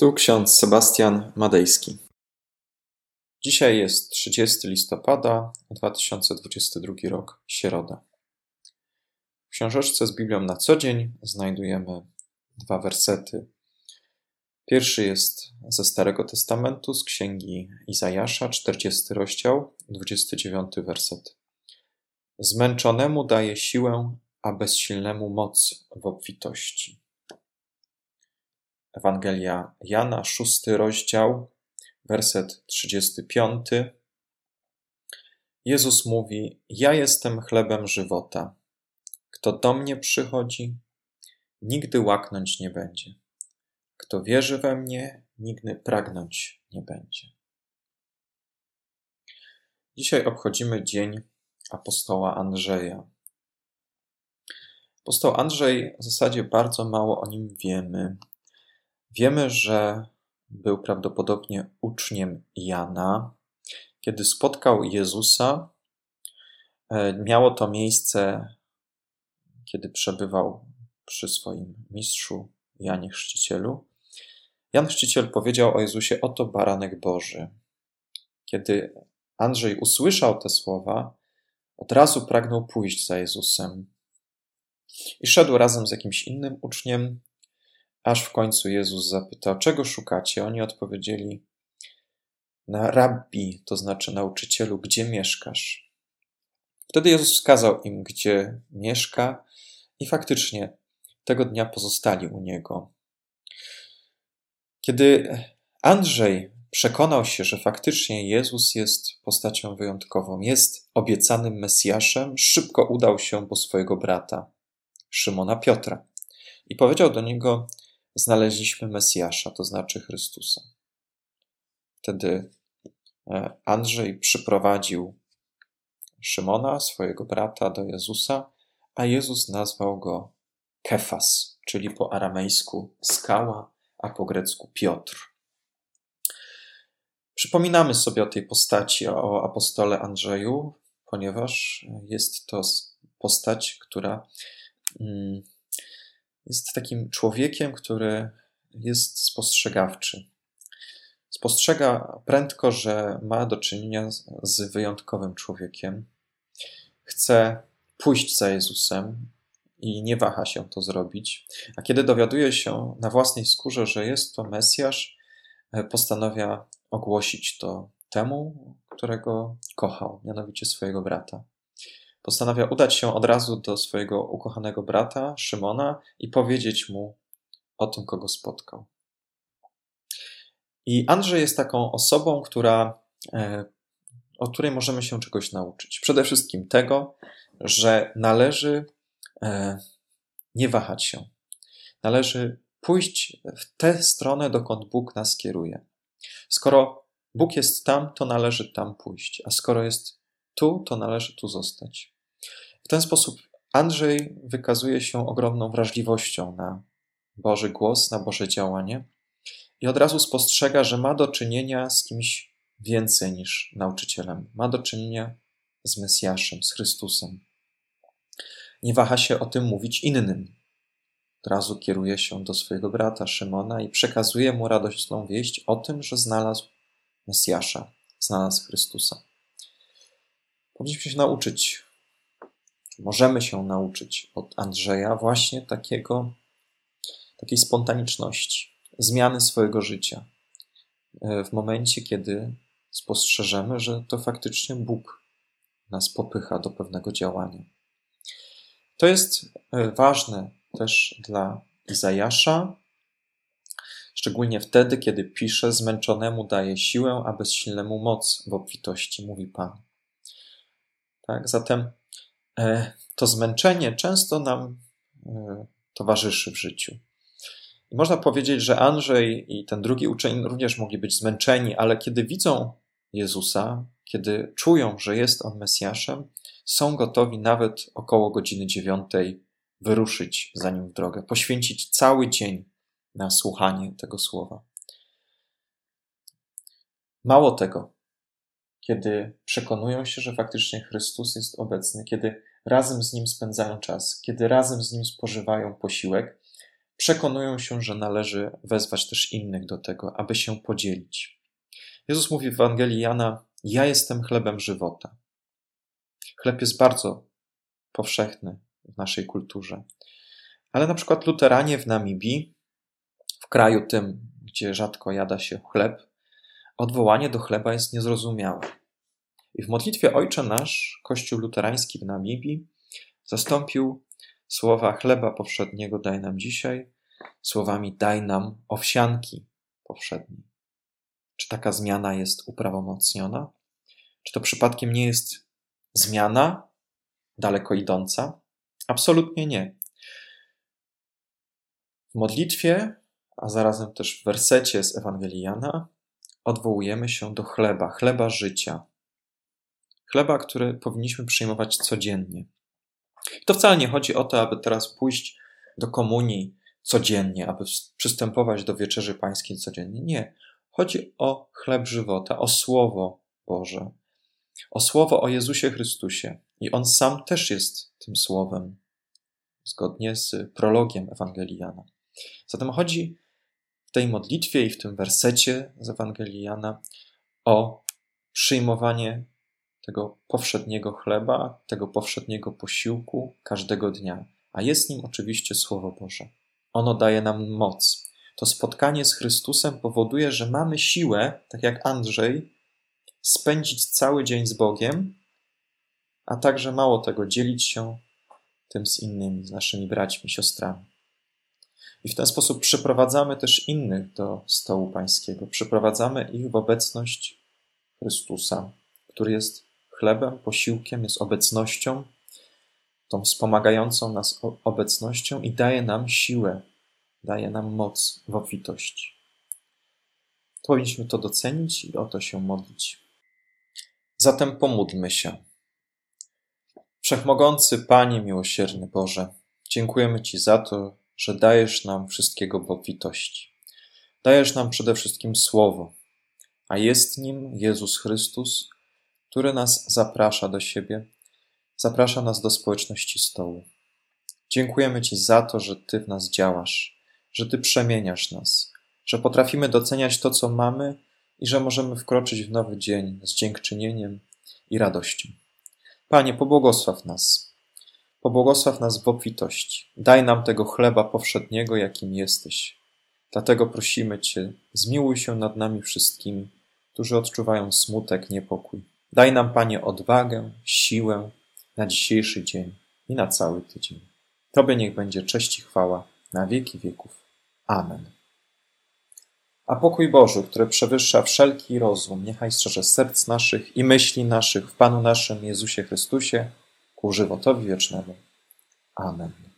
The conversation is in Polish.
Tu ksiądz Sebastian Madejski. Dzisiaj jest 30 listopada 2022 rok, środa. W książeczce z Biblią na co dzień znajdujemy dwa wersety. Pierwszy jest ze Starego Testamentu, z księgi Izajasza, 40 rozdział, 29 werset. Zmęczonemu daje siłę, a bezsilnemu moc w obfitości. Ewangelia Jana, szósty rozdział, werset 35. Jezus mówi: Ja jestem chlebem żywota. Kto do mnie przychodzi, nigdy łaknąć nie będzie. Kto wierzy we mnie, nigdy pragnąć nie będzie. Dzisiaj obchodzimy Dzień apostoła Andrzeja. Apostoł Andrzej, w zasadzie bardzo mało o nim wiemy. Wiemy, że był prawdopodobnie uczniem Jana. Kiedy spotkał Jezusa, e, miało to miejsce, kiedy przebywał przy swoim mistrzu Janie Chrzcicielu. Jan Chrzciciel powiedział o Jezusie: Oto baranek Boży. Kiedy Andrzej usłyszał te słowa, od razu pragnął pójść za Jezusem. I szedł razem z jakimś innym uczniem, Aż w końcu Jezus zapytał, czego szukacie? Oni odpowiedzieli, na rabbi, to znaczy nauczycielu, gdzie mieszkasz? Wtedy Jezus wskazał im, gdzie mieszka, i faktycznie tego dnia pozostali u niego. Kiedy Andrzej przekonał się, że faktycznie Jezus jest postacią wyjątkową, jest obiecanym Mesjaszem, szybko udał się po swojego brata, Szymona Piotra, i powiedział do niego: znaleźliśmy Mesjasza, to znaczy Chrystusa. Wtedy e, Andrzej przyprowadził Szymona, swojego brata, do Jezusa, a Jezus nazwał go Kefas, czyli po aramejsku skała, a po grecku Piotr. Przypominamy sobie o tej postaci, o apostole Andrzeju, ponieważ jest to postać, która mm, jest takim człowiekiem, który jest spostrzegawczy. Spostrzega prędko, że ma do czynienia z wyjątkowym człowiekiem. Chce pójść za Jezusem i nie waha się to zrobić. A kiedy dowiaduje się na własnej skórze, że jest to Mesjasz, e, postanawia ogłosić to temu, którego kochał, mianowicie swojego brata postanawia udać się od razu do swojego ukochanego brata, Szymona, i powiedzieć mu o tym, kogo spotkał. I Andrzej jest taką osobą, która, e, od której możemy się czegoś nauczyć. Przede wszystkim tego, że należy e, nie wahać się. Należy pójść w tę stronę, dokąd Bóg nas kieruje. Skoro Bóg jest tam, to należy tam pójść, a skoro jest tu, to należy tu zostać. W ten sposób Andrzej wykazuje się ogromną wrażliwością na Boży głos, na Boże działanie i od razu spostrzega, że ma do czynienia z kimś więcej niż nauczycielem. Ma do czynienia z Mesjaszem, z Chrystusem. Nie waha się o tym mówić innym. Od razu kieruje się do swojego brata Szymona i przekazuje mu radosną wieść o tym, że znalazł Mesjasza, znalazł Chrystusa. Powinniśmy się nauczyć, możemy się nauczyć od Andrzeja właśnie takiego, takiej spontaniczności, zmiany swojego życia. E, w momencie, kiedy spostrzeżemy, że to faktycznie Bóg nas popycha do pewnego działania. To jest e, ważne też dla Izajasza, szczególnie wtedy, kiedy pisze: Zmęczonemu daje siłę, a bezsilnemu moc w obfitości, mówi Pan. Tak? Zatem e, to zmęczenie często nam e, towarzyszy w życiu. I można powiedzieć, że Andrzej i ten drugi uczeń również mogli być zmęczeni, ale kiedy widzą Jezusa, kiedy czują, że jest on Mesjaszem, są gotowi nawet około godziny dziewiątej wyruszyć za nim w drogę, poświęcić cały dzień na słuchanie tego słowa. Mało tego, kiedy przekonują się, że faktycznie Chrystus jest obecny, kiedy razem z Nim spędzają czas, kiedy razem z Nim spożywają posiłek, przekonują się, że należy wezwać też innych do tego, aby się podzielić. Jezus mówi w Ewangelii Jana: Ja jestem chlebem żywota. Chleb jest bardzo powszechny w naszej kulturze. Ale na przykład luteranie w Namibii, w kraju tym, gdzie rzadko jada się chleb, odwołanie do chleba jest niezrozumiałe. I w modlitwie Ojcze Nasz Kościół luterański w Namibii zastąpił słowa chleba powszedniego daj nam dzisiaj słowami daj nam owsianki powszedniej. Czy taka zmiana jest uprawomocniona? Czy to przypadkiem nie jest zmiana daleko idąca? Absolutnie nie. W modlitwie, a zarazem też w wersecie z Ewangelii Jana, odwołujemy się do chleba, chleba życia. Chleba, który powinniśmy przyjmować codziennie. I to wcale nie chodzi o to, aby teraz pójść do komunii codziennie, aby przystępować do wieczerzy pańskiej codziennie. Nie. Chodzi o chleb żywota, o Słowo Boże, o Słowo o Jezusie Chrystusie. I On sam też jest tym Słowem, zgodnie z prologiem Ewangelii Jana. Zatem chodzi w tej modlitwie i w tym wersecie z Ewangelii Jana o przyjmowanie tego powszedniego chleba, tego powszedniego posiłku każdego dnia, a jest nim oczywiście Słowo Boże. Ono daje nam moc. To spotkanie z Chrystusem powoduje, że mamy siłę, tak jak Andrzej, spędzić cały dzień z Bogiem, a także mało tego, dzielić się tym z innymi, z naszymi braćmi, siostrami. I w ten sposób przyprowadzamy też innych do stołu pańskiego. Przyprowadzamy ich w obecność Chrystusa, który jest chlebem, posiłkiem, jest obecnością, tą wspomagającą nas obecnością i daje nam siłę, daje nam moc w obfitości. Powinniśmy to docenić i o to się modlić. Zatem pomódlmy się. Wszechmogący Panie miłosierny Boże, dziękujemy Ci za to, że dajesz nam wszystkiego w obfitości. Dajesz nam przede wszystkim Słowo, a jest nim Jezus Chrystus, który nas zaprasza do siebie, zaprasza nas do społeczności stołu. Dziękujemy Ci za to, że Ty w nas działasz, że Ty przemieniasz nas, że potrafimy doceniać to, co mamy i że możemy wkroczyć w nowy dzień z dziękczynieniem i radością. Panie, pobłogosław nas. Pobłogosław nas w obfitości. Daj nam tego chleba powszedniego, jakim jesteś. Dlatego prosimy Cię, zmiłuj się nad nami wszystkimi, którzy odczuwają smutek, niepokój. Daj nam, Panie, odwagę, siłę na dzisiejszy dzień i na cały tydzień. Tobie niech będzie cześć i chwała na wieki wieków. Amen. A pokój Boży, który przewyższa wszelki rozum, niechaj strzeże serc naszych i myśli naszych w Panu naszym Jezusie Chrystusie ku żywotowi wiecznemu. Amen.